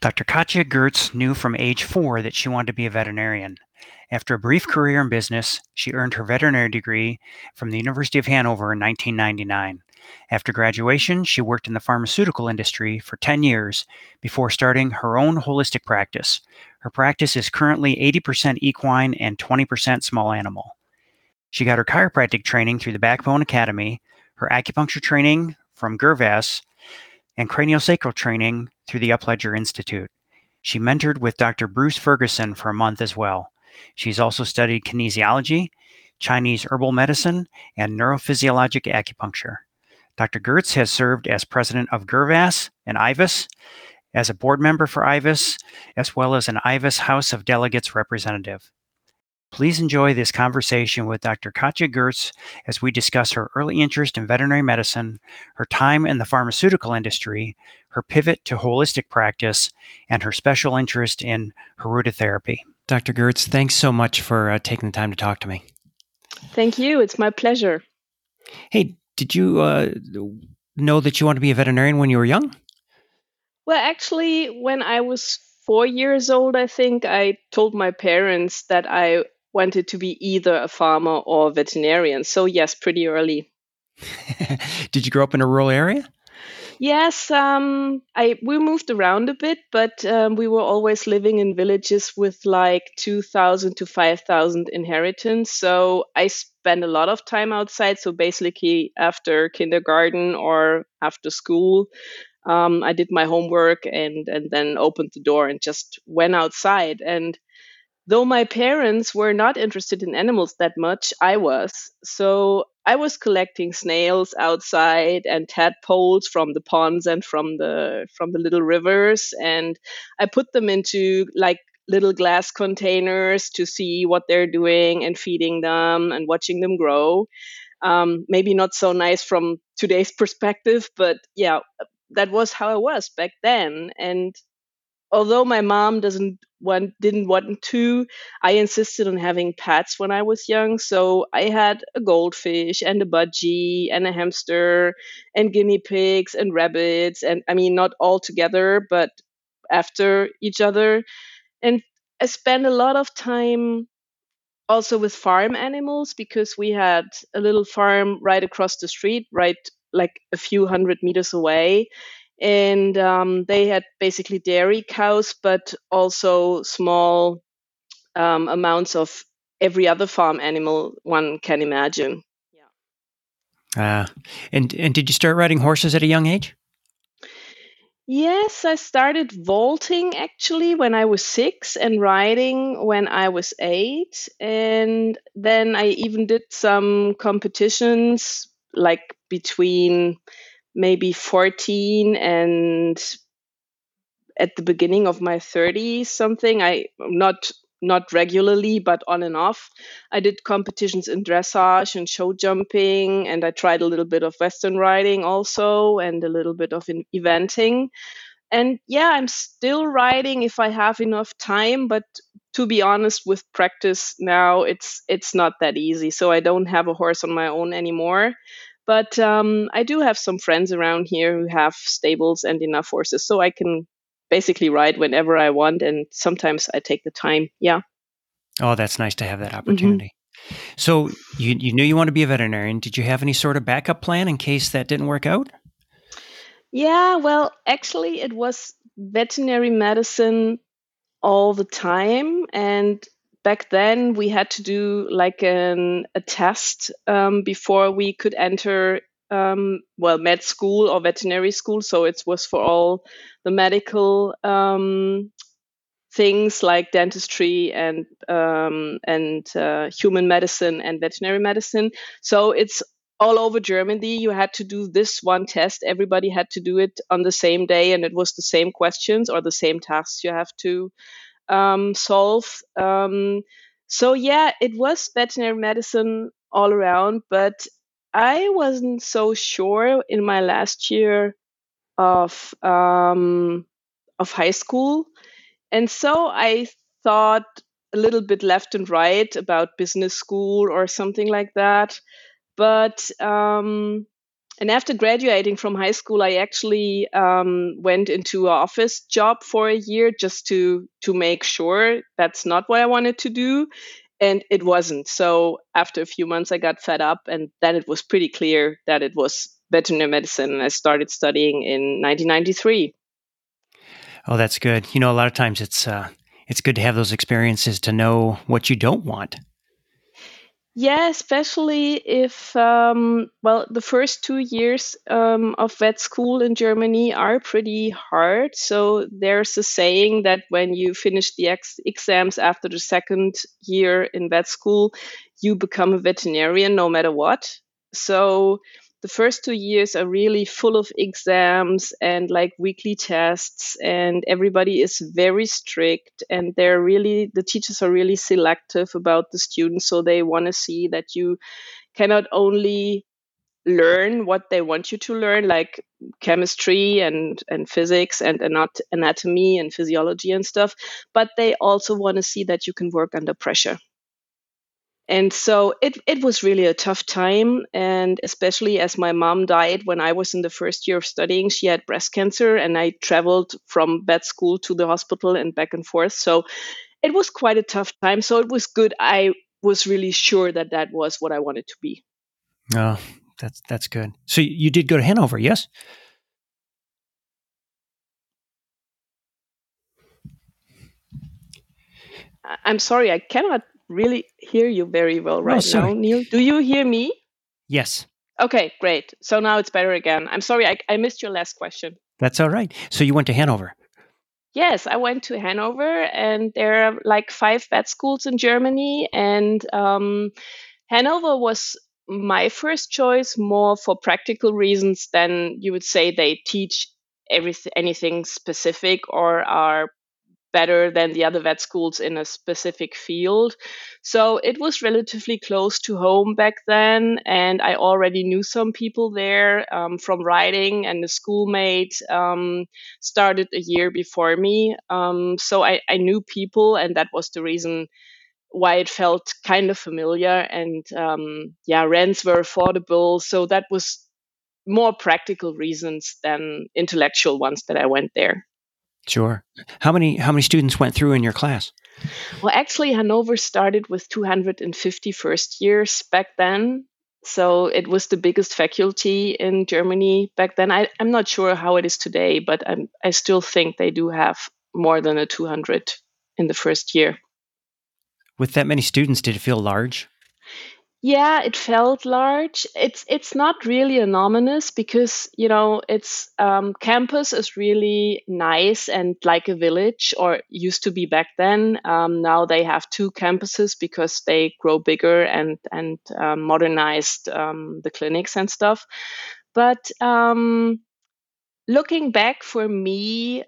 Dr. Katja Görts knew from age four that she wanted to be a veterinarian. After a brief career in business, she earned her veterinary degree from the University of Hanover in 1999. After graduation, she worked in the pharmaceutical industry for 10 years before starting her own holistic practice. Her practice is currently 80% equine and 20% small animal. She got her chiropractic training through the Backbone Academy, her acupuncture training from GerVAS, and craniosacral training through the Upledger Institute. She mentored with Dr. Bruce Ferguson for a month as well. She's also studied kinesiology, Chinese herbal medicine, and neurophysiologic acupuncture. Dr. Görts has served as president of GerVAS and IVAS, as a board member for IVAS, as well as an IVAS House of Delegates representative. Please enjoy this conversation with Dr. Katja Görts as we discuss her early interest in veterinary medicine, her time in the pharmaceutical industry, her pivot to holistic practice, and her special interest in hirudotherapy. Dr. Görts, thanks so much for uh, taking the time to talk to me. Thank you. It's my pleasure. Hey, did you uh, know that you wanted to be a veterinarian when you were young? Well, actually, when I was four years old, I think I told my parents that I wanted to be either a farmer or a veterinarian. So, yes, pretty early. Did you grow up in a rural area? Yes, um, I we moved around a bit, but um, we were always living in villages with like two thousand to five thousand inhabitants. So I spent a lot of time outside. So basically, after kindergarten or after school, um, I did my homework and and then opened the door and just went outside. And though my parents were not interested in animals that much, I was. So I was collecting snails outside and tadpoles from the ponds and from the from the little rivers, and I put them into like little glass containers to see what they're doing and feeding them and watching them grow. Um, maybe not so nice from today's perspective, but yeah, that was how I was back then. And although my mom doesn't want didn't want to, I insisted on having pets when I was young. So I had a goldfish and a budgie and a hamster and guinea pigs and rabbits and I mean not all together, but after each other. And I spent a lot of time also with farm animals because we had a little farm right across the street, right like a few hundred meters away and um, they had basically dairy cows, but also small um, amounts of every other farm animal one can imagine. Yeah. Uh, and and did you start riding horses at a young age? Yes, I started vaulting actually when I was six and riding when I was eight. And then I even did some competitions like between maybe 14 and at the beginning of my 30s something i not not regularly but on and off i did competitions in dressage and show jumping and i tried a little bit of western riding also and a little bit of eventing. And yeah i'm still riding if i have enough time but to be honest with practice now it's it's not that easy. So i don't have a horse on my own anymore but um, I do have some friends around here who have stables and enough horses, so I can basically ride whenever I want, and sometimes I take the time. Yeah. Oh, that's nice to have that mm-hmm. opportunity. Mm-hmm. So you you knew you want to be a veterinarian. Did you have any sort of backup plan in case that didn't work out? Yeah, well, actually, it was veterinary medicine all the time, and back then we had to do like an, a test um, before we could enter um, well med school or veterinary school. So it was for all the medical um, things like dentistry and um, and uh, human medicine and veterinary medicine. So it's all over Germany, you had to do this one test. Everybody had to do it on the same day, and it was the same questions or the same tasks you have to um, solve. Um, so yeah, it was veterinary medicine all around, but I wasn't so sure in my last year of um, of high school, and so I thought a little bit left and right about business school or something like that. But um, and after graduating from high school, I actually um, went into an office job for a year just to to make sure that's not what I wanted to do, and it wasn't. So after a few months, I got fed up, and then it was pretty clear that it was veterinary medicine. And I started studying in 1993. Oh, that's good. You know, a lot of times it's uh, it's good to have those experiences to know what you don't want. Yeah, especially if, um, well, the first two years um, of vet school in Germany are pretty hard. So there's a saying that when you finish the ex- exams after the second year in vet school, you become a veterinarian no matter what. So the first two years are really full of exams and like weekly tests and everybody is very strict and they're really the teachers are really selective about the students so they want to see that you cannot only learn what they want you to learn like chemistry and and physics and anatomy and physiology and stuff but they also want to see that you can work under pressure and so it, it was really a tough time. And especially as my mom died when I was in the first year of studying, she had breast cancer, and I traveled from vet school to the hospital and back and forth. So it was quite a tough time. So it was good. I was really sure that that was what I wanted to be. Oh, that's that's good. So you did go to Hanover, yes? I'm sorry, I cannot really hear you very well right oh, now, Neil. Do you hear me? Yes. Okay, great. So now it's better again. I'm sorry, I, I missed your last question. That's all right. So you went to Hanover? Yes, I went to Hanover, and there are like five vet schools in Germany. And um, Hanover was my first choice more for practical reasons than you would say they teach everything anything specific or are better than the other vet schools in a specific field. So it was relatively close to home back then, and I already knew some people there um, from riding, and the schoolmate um, started a year before me. Um, so I, I, knew people, and that was the reason why it felt kind of familiar. And um, yeah, rents were affordable, so that was more practical reasons than intellectual ones that I went there. Sure. How many how many students went through in your class? Well, actually, Hanover started with 250 first years back then. So it was the biggest faculty in Germany back then. I, am not sure how it is today, but I'm, I still think they do have more than a 200 in the first year. With that many students, did it feel large? Yeah, it felt large. It's it's not really anonymous because you know it's um, campus is really nice and like a village, or used to be back then. Um, now they have two campuses because they grow bigger and and um, modernized um, the clinics and stuff. But um, looking back for me,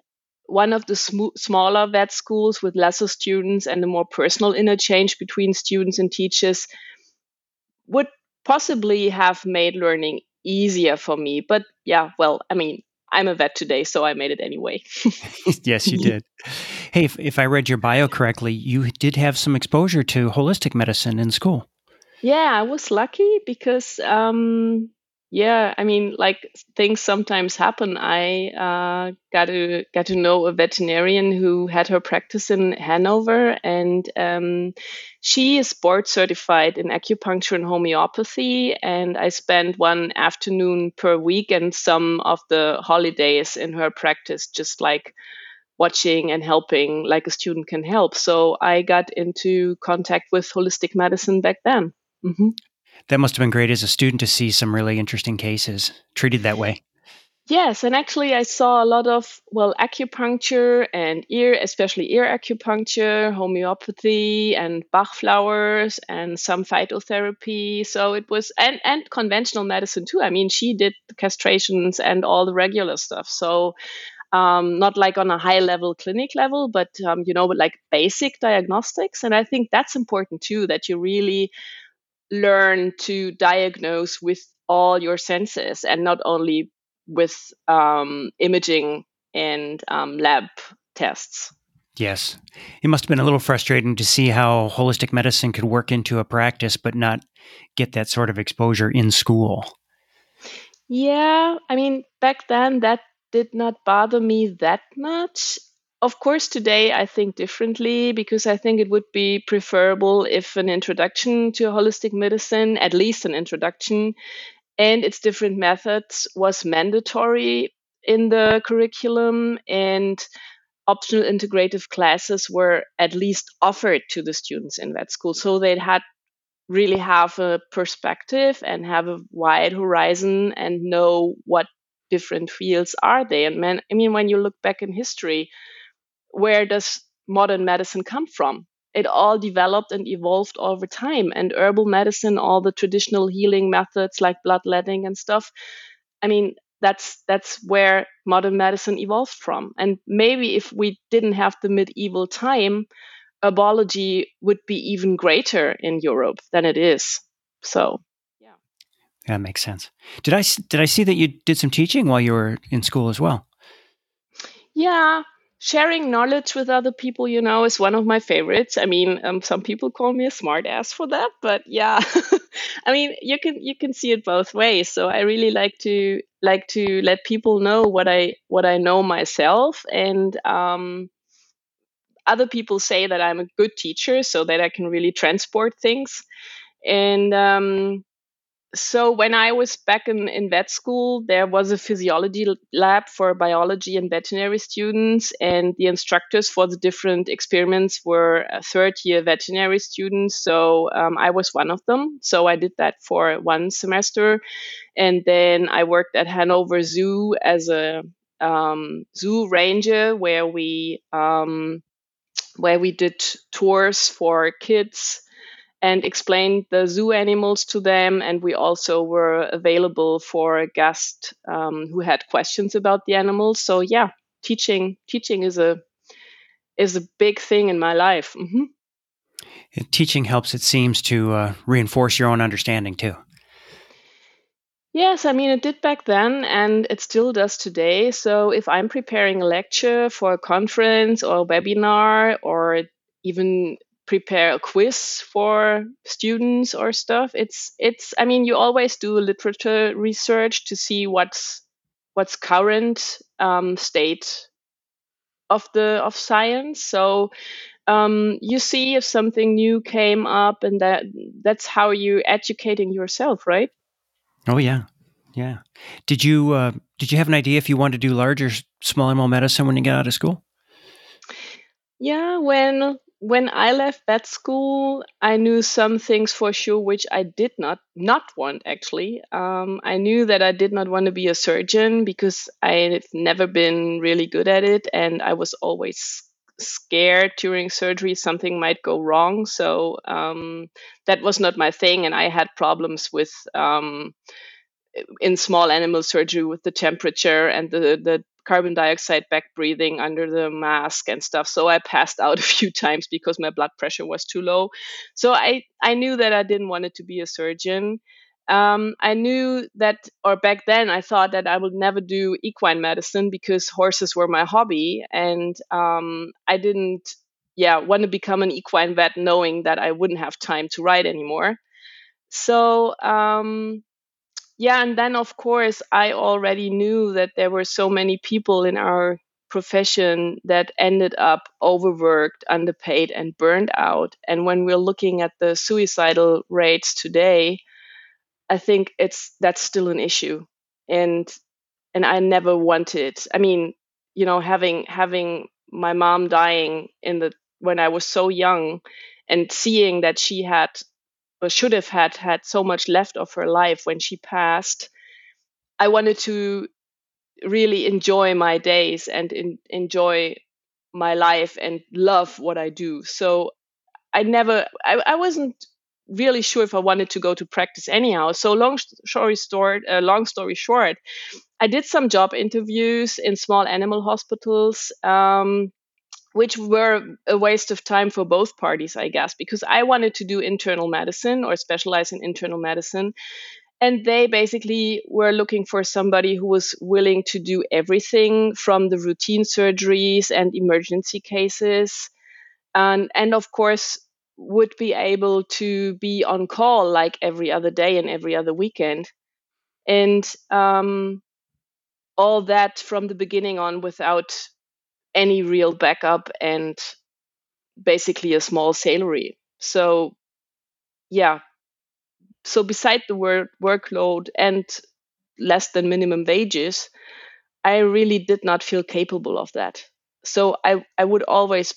one of the sm- smaller vet schools with lesser students and a more personal interchange between students and teachers would possibly have made learning easier for me. But yeah, well, I mean, I'm a vet today, so I made it anyway. yes, you did. Hey, if, if I read your bio correctly, you did have some exposure to holistic medicine in school. Yeah, I was lucky because um, yeah i mean like things sometimes happen. I uh, got to got to know a veterinarian who had her practice in hanover and um, she is board certified in acupuncture and homeopathy and i spent one afternoon per week and some of the holidays in her practice just like watching and helping like a student can help. So i got into contact with holistic medicine back then. Mm-hmm. That must have been great as a student to see some really interesting cases treated that way. Yes, and actually, I saw a lot of well acupuncture and ear, especially ear acupuncture, homeopathy, and Bach flowers, and some phytotherapy. So it was and and conventional medicine too. I mean, she did castrations and all the regular stuff. So um, not like on a high level clinic level, but um, you know, like basic diagnostics. And I think that's important too. That you really learn to diagnose with all your senses and not only with um, imaging and um, lab tests. Yes. It must have been a little frustrating to see how holistic medicine could work into a practice, but not get that sort of exposure in school. Yeah, I mean, back then that did not bother me that much. Of course, today I think differently because I think it would be preferable if an introduction to holistic medicine, at least an introduction, and its different methods was mandatory in the curriculum and optional integrative classes were at least offered to the students in that school. So they had really have a perspective and have a wide horizon and know what different fields are they and man, i mean when you look back in history where does modern medicine come from it all developed and evolved over time and herbal medicine all the traditional healing methods like bloodletting and stuff i mean that's that's where modern medicine evolved from and maybe if we didn't have the medieval time herbology would be even greater in Europe than it is. So, yeah. That makes sense. Did I did I see that you did some teaching while you were in school as well? Yeah, sharing knowledge with other people, you know, is one of my favorites. I mean, um, some people call me a smartass for that, but yeah, I mean, you can you can see it both ways. So I really like to like to let people know what I what I know myself, and um, other people say that I'm a good teacher, so that I can really transport things. And um, so when I was back in, in vet school, there was a physiology lab for biology and veterinary students, and the instructors for the different experiments were third year veterinary students. So um, I was one of them. So I did that for one semester, and then I worked at Hanover Zoo as a um, zoo ranger, where we um, where we did tours for kids and explained the zoo animals to them. And we also were available for a guest um, who had questions about the animals. So yeah, teaching teaching is a is a big thing in my life. Mm-hmm. Teaching helps, it seems, to uh, reinforce your own understanding too. Yes, I mean, it did back then and it still does today. So if I'm preparing a lecture for a conference or a webinar or even prepare a quiz for students or stuff, it's it's I mean, you always do literature research to see what's what's current um, state of the of science. So um, you see if something new came up, and that that's how you're educating yourself, right? Oh yeah, yeah. Did you uh, did you have an idea if you wanted to do large or small animal medicine when you got out of school? Yeah, when when I left vet school, I knew some things for sure which I did not not want actually. Um, I knew that I did not want to be a surgeon because I've never been really good at it, and I was always scared during surgery something might go wrong. So um, that was not my thing, and I had problems with. Um, in small animal surgery with the temperature and the, the carbon dioxide back breathing under the mask and stuff. So I passed out a few times because my blood pressure was too low. So I, I knew that I didn't want it to be a surgeon. Um, I knew that, or back then, I thought that I would never do equine medicine because horses were my hobby, and um, I didn't, yeah, want to become an equine vet, knowing that I wouldn't have time to ride anymore. So um, yeah, and then of course, I already knew that there were so many people in our profession that ended up overworked, underpaid, and burned out. And when we're looking at the suicidal rates today, I think it's that's still an issue. And and I never wanted. I mean, you know, having having my mom dying in the when I was so young and seeing that she had should have had had so much left of her life when she passed i wanted to really enjoy my days and in, enjoy my life and love what i do. So i never I, I wasn't really sure if i wanted to go to practice anyhow. So long story short uh, long story short i did some job interviews in small animal hospitals um, which were a waste of time for both parties, I guess, because I wanted to do internal medicine or specialize in internal medicine. And they basically were looking for somebody who was willing to do everything from the routine surgeries and emergency cases. And, and of course, would be able to be on call like every other day and every other weekend. and um, all that from the beginning on without any real backup and basically a small salary. So, yeah. So, beside the work workload and less than minimum wages, I really did not feel capable of that. So, I, I would always,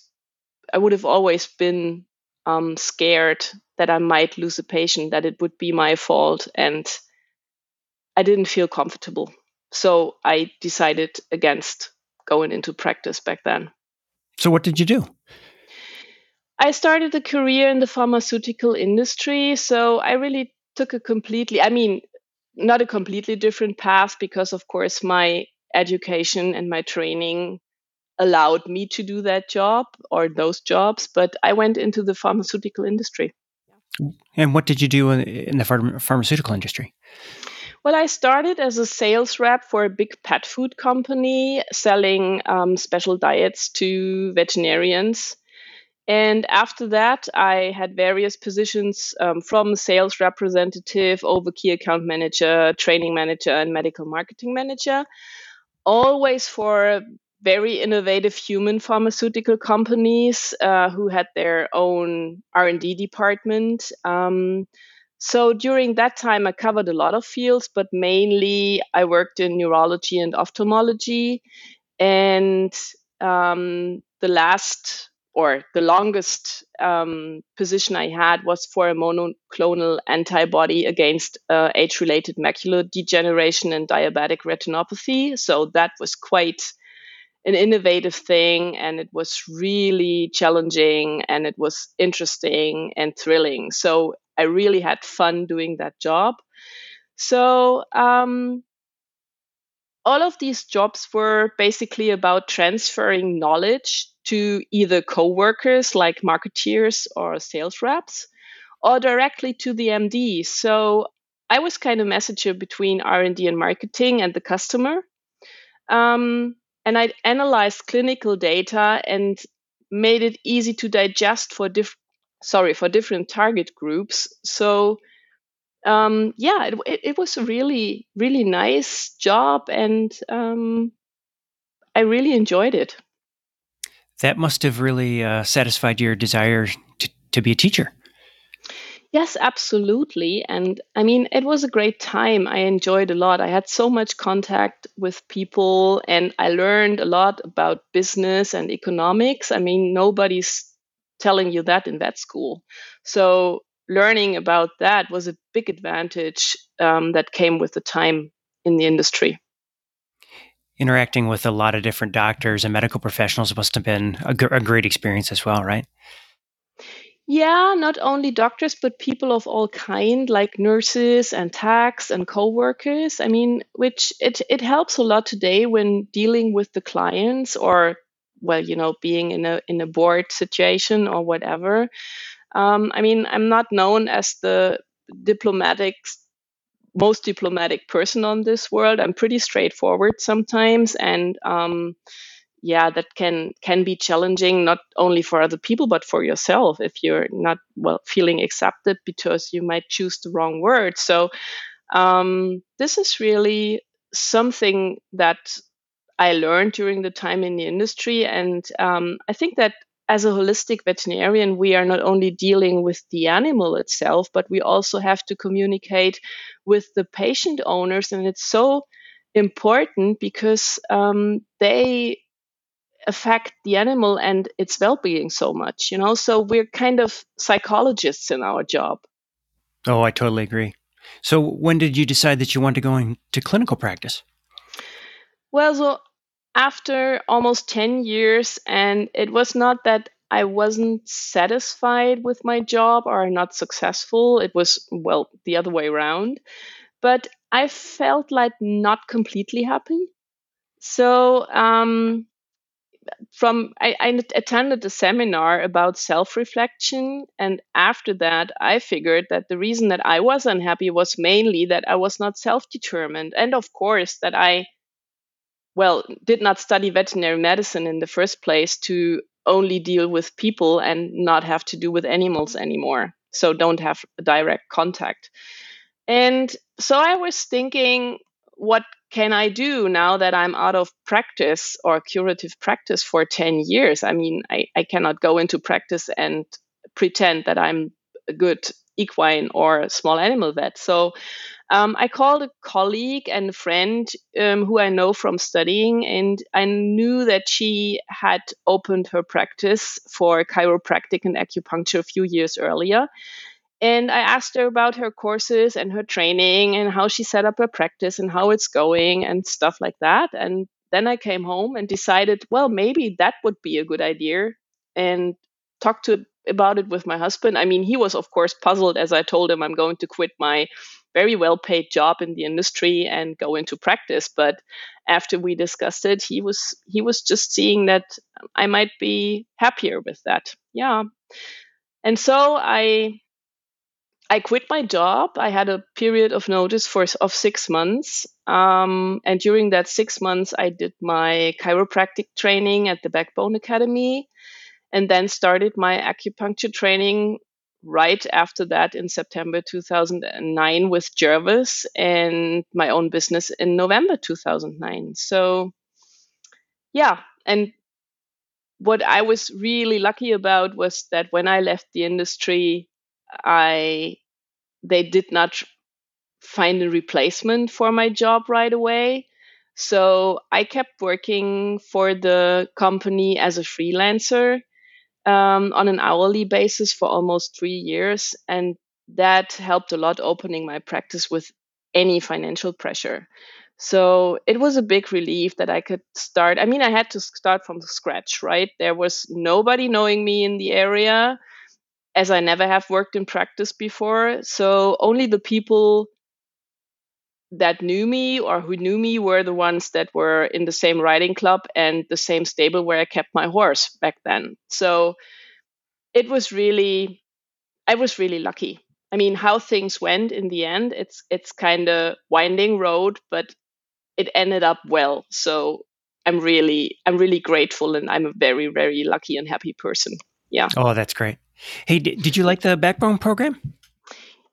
I would have always been um, scared that I might lose a patient, that it would be my fault, and I didn't feel comfortable. So, I decided against going into practice back then. So, what did you do? I started a career in the pharmaceutical industry. So, I really took a completely, I mean, not a completely different path because, of course, my education and my training allowed me to do that job or those jobs, but I went into the pharmaceutical industry. And what did you do in the pharmaceutical industry? Well, I started as a sales rep for a big pet food company selling um, special diets to veterinarians. And after that, I had various positions um, from sales representative over key account manager, training manager, and medical marketing manager, always for very innovative human pharmaceutical companies uh, who had their own R&D department. Um, so during that time, I covered a lot of fields, but mainly I worked in neurology and ophthalmology. And um, the last or the longest um, position I had was for a monoclonal antibody against uh, age related macular degeneration and diabetic retinopathy. So that was quite an innovative thing and it was really challenging and it was interesting and thrilling. So I really had fun doing that job. So um, all of these jobs were basically about transferring knowledge to either co-workers like marketeers or sales reps or directly to the md so i was kind of messenger between r&d and marketing and the customer um, and i analyzed clinical data and made it easy to digest for different sorry for different target groups so um, yeah it, it, it, was a really really nice job and um, i really enjoyed it that must have really uh, satisfied your desire to, to be a teacher Yes, absolutely. And I mean, it was a great time. I enjoyed a lot. I had so much contact with people and I learned a lot about business and economics. I mean, nobody's telling you that in vet school. So learning about that was a big advantage um, that came with the time in the industry. Interacting with a lot of different doctors and medical professionals must have been a, g- a great experience as well, right? Yeah, not only doctors, but people of all kind, like nurses and techs and co-workers. I mean, which it, it helps a lot today when dealing with the clients or well, you know, being in a in a board situation or whatever. Um, I mean, I'm not known as the diplomatic most diplomatic person on this world. I'm pretty straightforward sometimes, and um, yeah, that can can be challenging not only for other people but for yourself if you're not well feeling accepted because you might choose the wrong word. So um, this is really something that I learned during the time in the industry. And um, I think that as a holistic veterinarian, we are not only dealing with the animal itself, but we also have to communicate with the patient owners. And it's so important because um, they affect the animal and its well-being so much you know so we're kind of psychologists in our job oh i totally agree so when did you decide that you wanted to go into clinical practice well, so after almost 10 years, and it was not that I wasn't satisfied with my job or not successful. It was, well, the other way around. But I felt like not completely happy. So, um, from I, I attended a seminar about self-reflection and after that i figured that the reason that i was unhappy was mainly that i was not self-determined and of course that i well, did not study veterinary medicine in the first place to only deal with people and not have to do with animals anymore. So don't have direct contact. And so I was thinking, what can I do now that I'm out of practice or curative practice for 10 years? I mean, I, I cannot go into practice and pretend that I'm a good equine or small animal vet. So um, I called a colleague and a friend um, who I know from studying, and I knew that she had opened her practice for chiropractic and acupuncture a few years earlier. And I asked her about her courses and her training and how she set up her practice and how it's going and stuff like that. And then I came home and decided, well, maybe that would be a good idea and talked to about it with my husband. I mean, he was of course puzzled as I told him I'm going to quit my very well paid job in the industry and go into practice, but after we discussed it, he was he was just seeing that I might be happier with that. Yeah. And so I I quit my job. I had a period of notice for of six months, um, and during that six months, I did my chiropractic training at the Backbone Academy, and then started my acupuncture training right after that in September 2009 with GerVAS, and my own business in November 2009. So, yeah, and what I was really lucky about was that when I left the industry, I they did not find a replacement for my job right away. So I kept working for the company as a freelancer um, on an hourly basis for almost three years. And that helped a lot opening my practice with any financial pressure. So it was a big relief that I could start. I mean, I had to start from scratch, right? There was nobody knowing me in the area as I never have worked in practice before. So only the people that knew me or who knew me were the ones that were in the same riding club and the same stable where I kept my horse back then. So it was really I was really lucky. I mean, how things went in the end, it's it's kind of winding road, but it ended up well. So I'm really I'm really grateful and I'm a very very lucky and happy person. Yeah. Oh, that's great. Hey, did, did you like the Backbone program?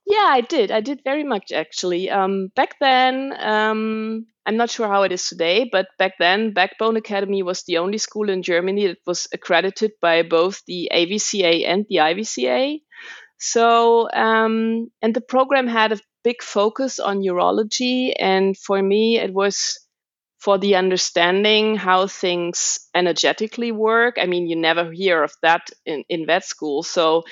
Yeah, I did. I did very much actually. Um, back then, um, I'm not sure how it is today, but back then, Backbone Academy was the only school in Germany that was accredited by both the AVCA and the IVCA. So, um, and the program had a big focus on neurology. And for me, it was for the understanding how things energetically work. I mean, you never hear of that in, in vet school. So,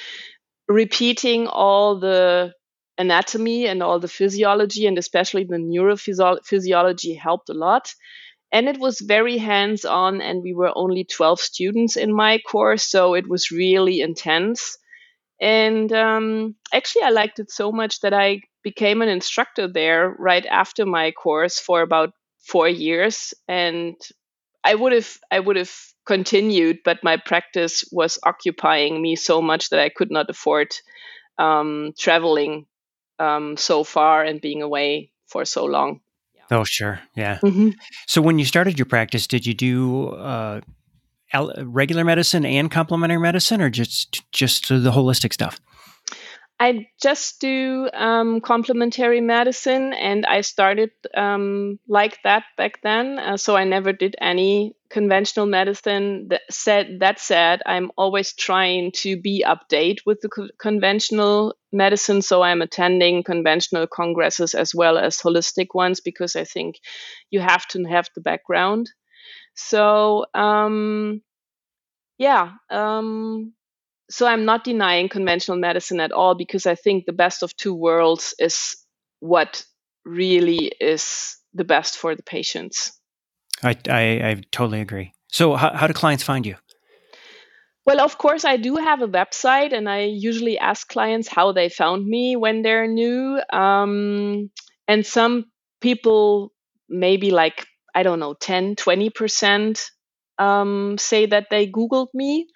repeating all the anatomy and all the physiology, and especially the neurophysiology, helped a lot. And it was very hands on, and we were only 12 students in my course. So, it was really intense. And um, actually, I liked it so much that I became an instructor there right after my course for about four years and i would have i would have continued but my practice was occupying me so much that i could not afford um, traveling um, so far and being away for so long. Oh sure. Yeah. Mm-hmm. so when you started your practice did you do uh, regular medicine and complementary medicine or just just the holistic stuff I just do um, complementary medicine, and I started um, like that back then. Uh, so I never did any conventional medicine. That said, that said, I'm always trying to be update with the co- conventional medicine. So I'm attending conventional congresses as well as holistic ones because I think you have to have the background. So um, yeah. Um, so I'm not denying conventional medicine at all because I think the best of two worlds is what really is the best for the patients. I, I, I totally agree. So, how, how do clients find you? Well, of course, I do have a website, and I usually ask clients how they found me when they're new. Um, and some people, maybe like, I don't know, 10, 20% um, say that they Googled me.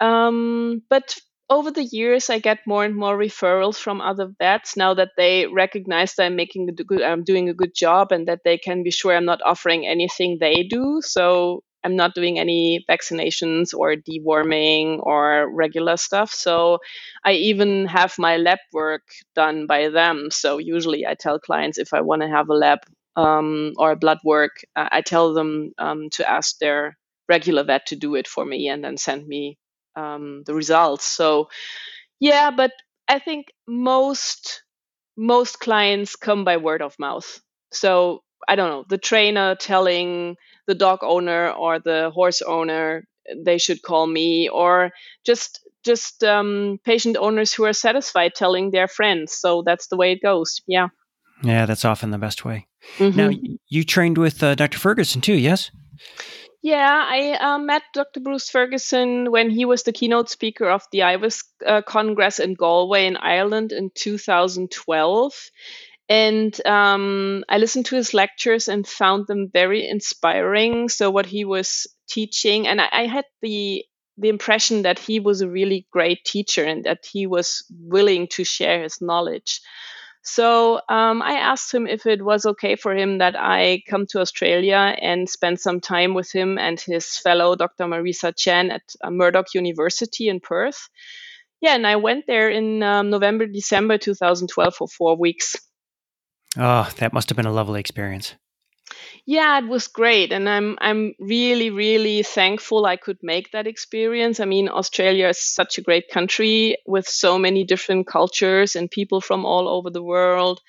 Um, but over the years, I get more and more referrals from other vets now that they recognize that I'm making a good, I'm doing a good job, and that they can be sure I'm not offering anything they do. So I'm not doing any vaccinations or deworming or regular stuff. So I even have my lab work done by them. So usually I tell clients if I want to have a lab um, or blood work, I tell them um, to ask their regular vet to do it for me and then send me um, the results. So yeah, but I think most most clients come by word of mouth. So I don't know, the trainer telling the dog owner or the horse owner they should call me, or just just um, patient owners who are satisfied telling their friends. So that's the way it goes. Yeah. Yeah, that's often the best way. Mm-hmm. Now, you trained with uh, Dr. Ferguson too, yes? Yeah, I uh, met Dr. Bruce Ferguson when he was the keynote speaker of the IVAS uh, Congress in Galway in Ireland in 2012. And um, I listened to his lectures and found them very inspiring. So, what he was teaching, and I, I had the the impression that he was a really great teacher and that he was willing to share his knowledge. So um, I asked him if it was okay for him that I come to Australia and spend some time with him and his fellow Dr. Marisa Chan at uh, Murdoch University in Perth. Yeah, and I went there in um, November, December 2012 for four weeks. Oh, that must have been a lovely experience. Yeah, it was great, and I'm I'm really really thankful I could make that experience. I mean, Australia is such a great country with so many different cultures and people from all over the world.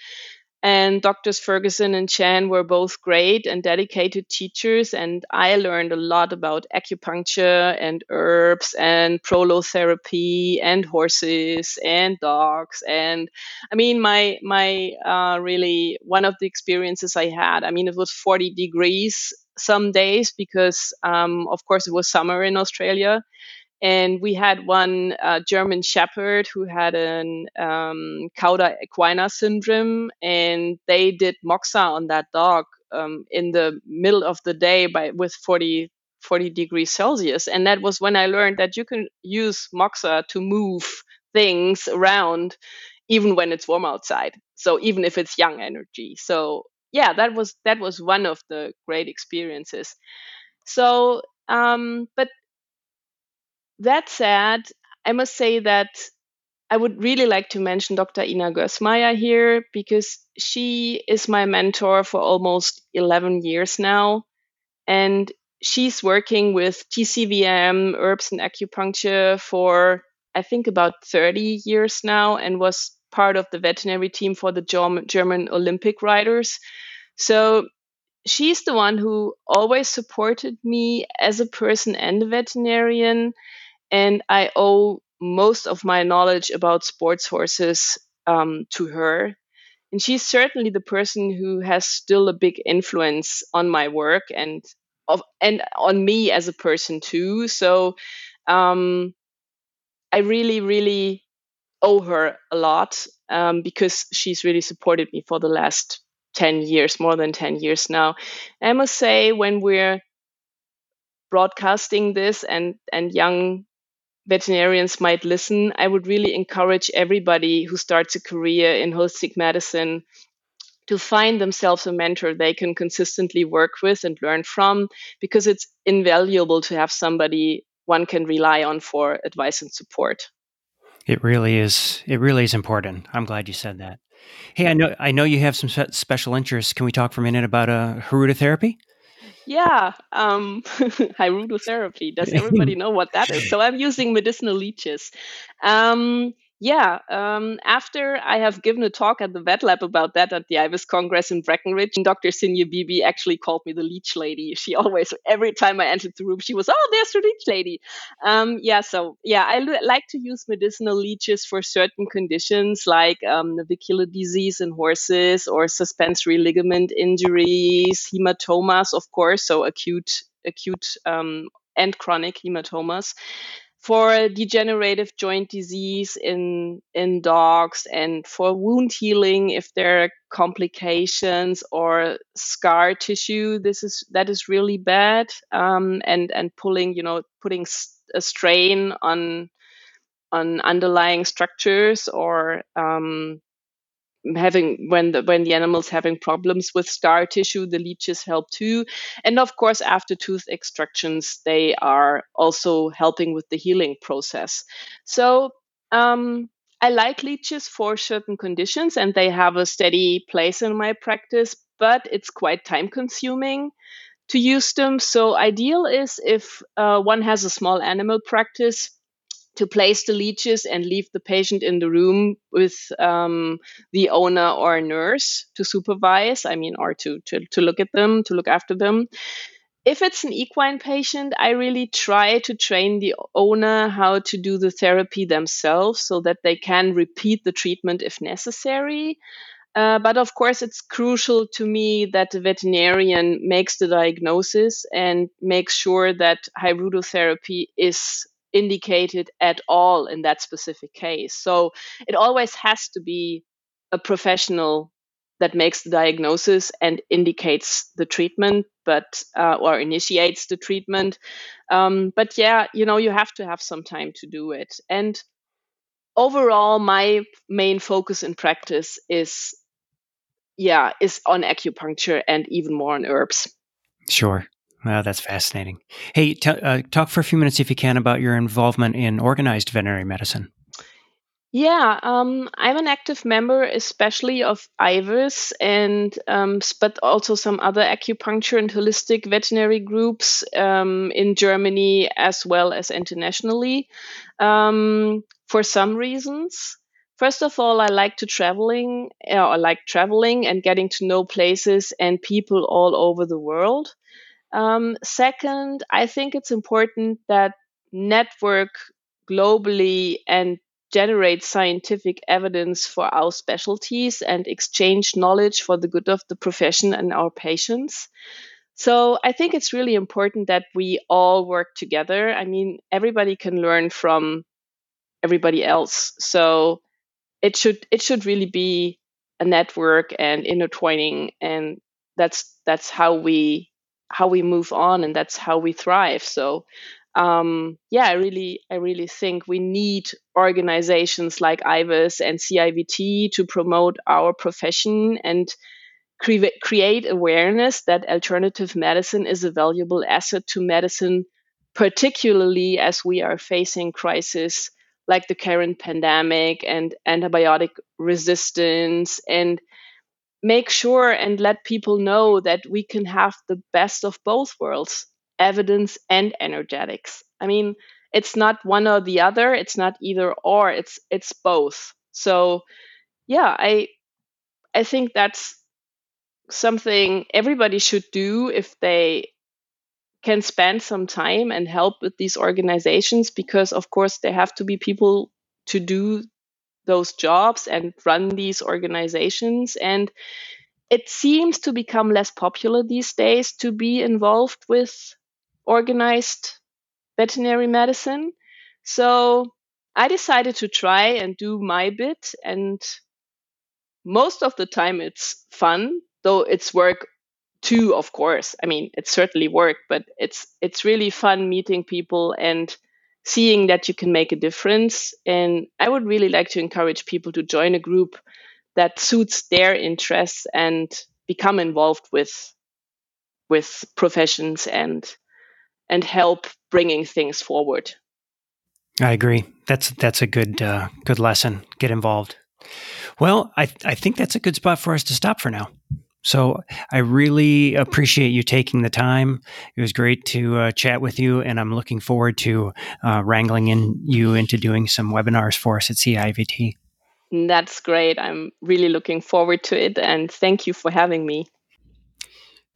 And Doctors Ferguson and Chan were both great and dedicated teachers. And I learned a lot about acupuncture and herbs and prolotherapy and horses and dogs. And I mean, my, my, uh, really one of the experiences I had, I mean, it was 40 degrees some days because, um, of course, it was summer in Australia and we had one uh, German Shepherd who had an um, Cauda equina syndrome, and they did moxa on that dog um, in the middle of the day by with 40, 40 degrees Celsius, and that was when I learned that you can use moxa to move things around even when it's warm outside. So even if it's yang energy, so yeah, that was that was one of the great experiences. So um, but that said, I must say that I would really like to mention Dr. Ina Gösmeier here because she is my mentor for almost 11 years now. And she's working with TCVM, herbs and acupuncture for, I think, about 30 years now and was part of the veterinary team for the German Olympic riders. So she's the one who always supported me as a person and a veterinarian and I owe most of my knowledge about sports horses um, to her. And she's certainly the person who has still a big influence on my work and of and on me as a person too. So um, I really, really owe her a lot um, because she's really supported me for the last 10 years, more than 10 years now. I must say, when we're broadcasting this and, and young veterinarians might listen, I would really encourage everybody who starts a career in holistic medicine to find themselves a mentor they can consistently work with and learn from because it's invaluable to have somebody one can rely on for advice and support. It really is. It really is important. I'm glad you said that. Hey, I know I know you have some special interests. Can we talk for a minute about uh, Hirudotherapy? Yeah, um, hirudotherapy. Does everybody know what that is? So I'm using medicinal leeches. Um, yeah, um, after I have given a talk at the Vet Lab about that at the IVAS Congress in Breckenridge, Dr. Signe Beebe actually called me the leech lady. She always, every time I entered the room, she was, oh, there's the leech lady. Um, yeah, so yeah, I l- like to use medicinal leeches for certain conditions like um, navicular disease in horses or suspensory ligament injuries, hematomas, of course, so acute, acute um, and chronic hematomas for degenerative joint disease in in dogs and for wound healing if there are complications or scar tissue this is that is really bad um, and and pulling you know putting a strain on on underlying structures or um, having when the when the animals having problems with scar tissue the leeches help too. And of course after tooth extractions they are also helping with the healing process. So um, i like leeches for certain conditions and they have a steady place in my practice but it's quite time consuming to use them. So ideal is if uh, one has a small animal practice to place the leeches and leave the patient in the room with um, the owner or nurse to supervise, I mean, or to, to, to look at them, to look after them. If it's an equine patient, I really try to train the owner how to do the therapy themselves so that they can repeat the treatment if necessary. Uh, but of course, it's crucial to me that the veterinarian makes the diagnosis and makes sure that hirudotherapy is indicated at all in that specific case. So it always has to be a professional that makes the diagnosis and indicates the treatment, but uh, or initiates the treatment. Um, but yeah, you know, you have to have some time to do it. And overall, my main focus in practice is, yeah, is on acupuncture and even more on herbs. Sure. Wow, that's fascinating. Hey, t- uh, talk for a few minutes, if you can, about your involvement in organized veterinary medicine. Yeah, um, I'm an active member, especially of IVAS, and um, but also some other acupuncture and holistic veterinary groups um, in Germany as well as internationally. Um, for some reasons, first of all, I like to traveling. Uh, I like traveling and getting to know places and people all over the world. Um, second, I think it's important that network globally and generate scientific evidence for our specialties and exchange knowledge for the good of the profession and our patients. So I think it's really important that we all work together. I mean, everybody can learn from everybody else. So it should it should really be a network and intertwining and that's that's how we how we move on and that's how we thrive. So um, yeah i really i really think we need organizations like ivas and civt to promote our profession and cre- create awareness that alternative medicine is a valuable asset to medicine particularly as we are facing crisis like the current pandemic and antibiotic resistance and make sure and let people know that we can have the best of both worlds evidence and energetics. I mean it's not one or the other it's not either or it's it's both. So yeah i i think that's something everybody should do if they can spend some time and help with these organizations because of course there have to be people to do those jobs and run these organizations. And it seems to become less popular these days to be involved with organized veterinary medicine. So I decided to try and do my bit. And most of the time it's fun, though it's work too, of course. I mean, it's certainly work, but it's it's really fun meeting people and seeing that you can make a difference. And I would really like to encourage people to join a group that suits their interests and become involved with with professions and and help bringing things forward. I agree. That's that's a good uh, good lesson. Get involved. Well, I I think that's a good spot for us to stop for now. So I really appreciate you taking the time. It was great to uh, chat with you, and I'm looking forward to uh, wrangling in you into doing some webinars for us at CIVT. That's great. I'm really looking forward to it, and thank you for having me.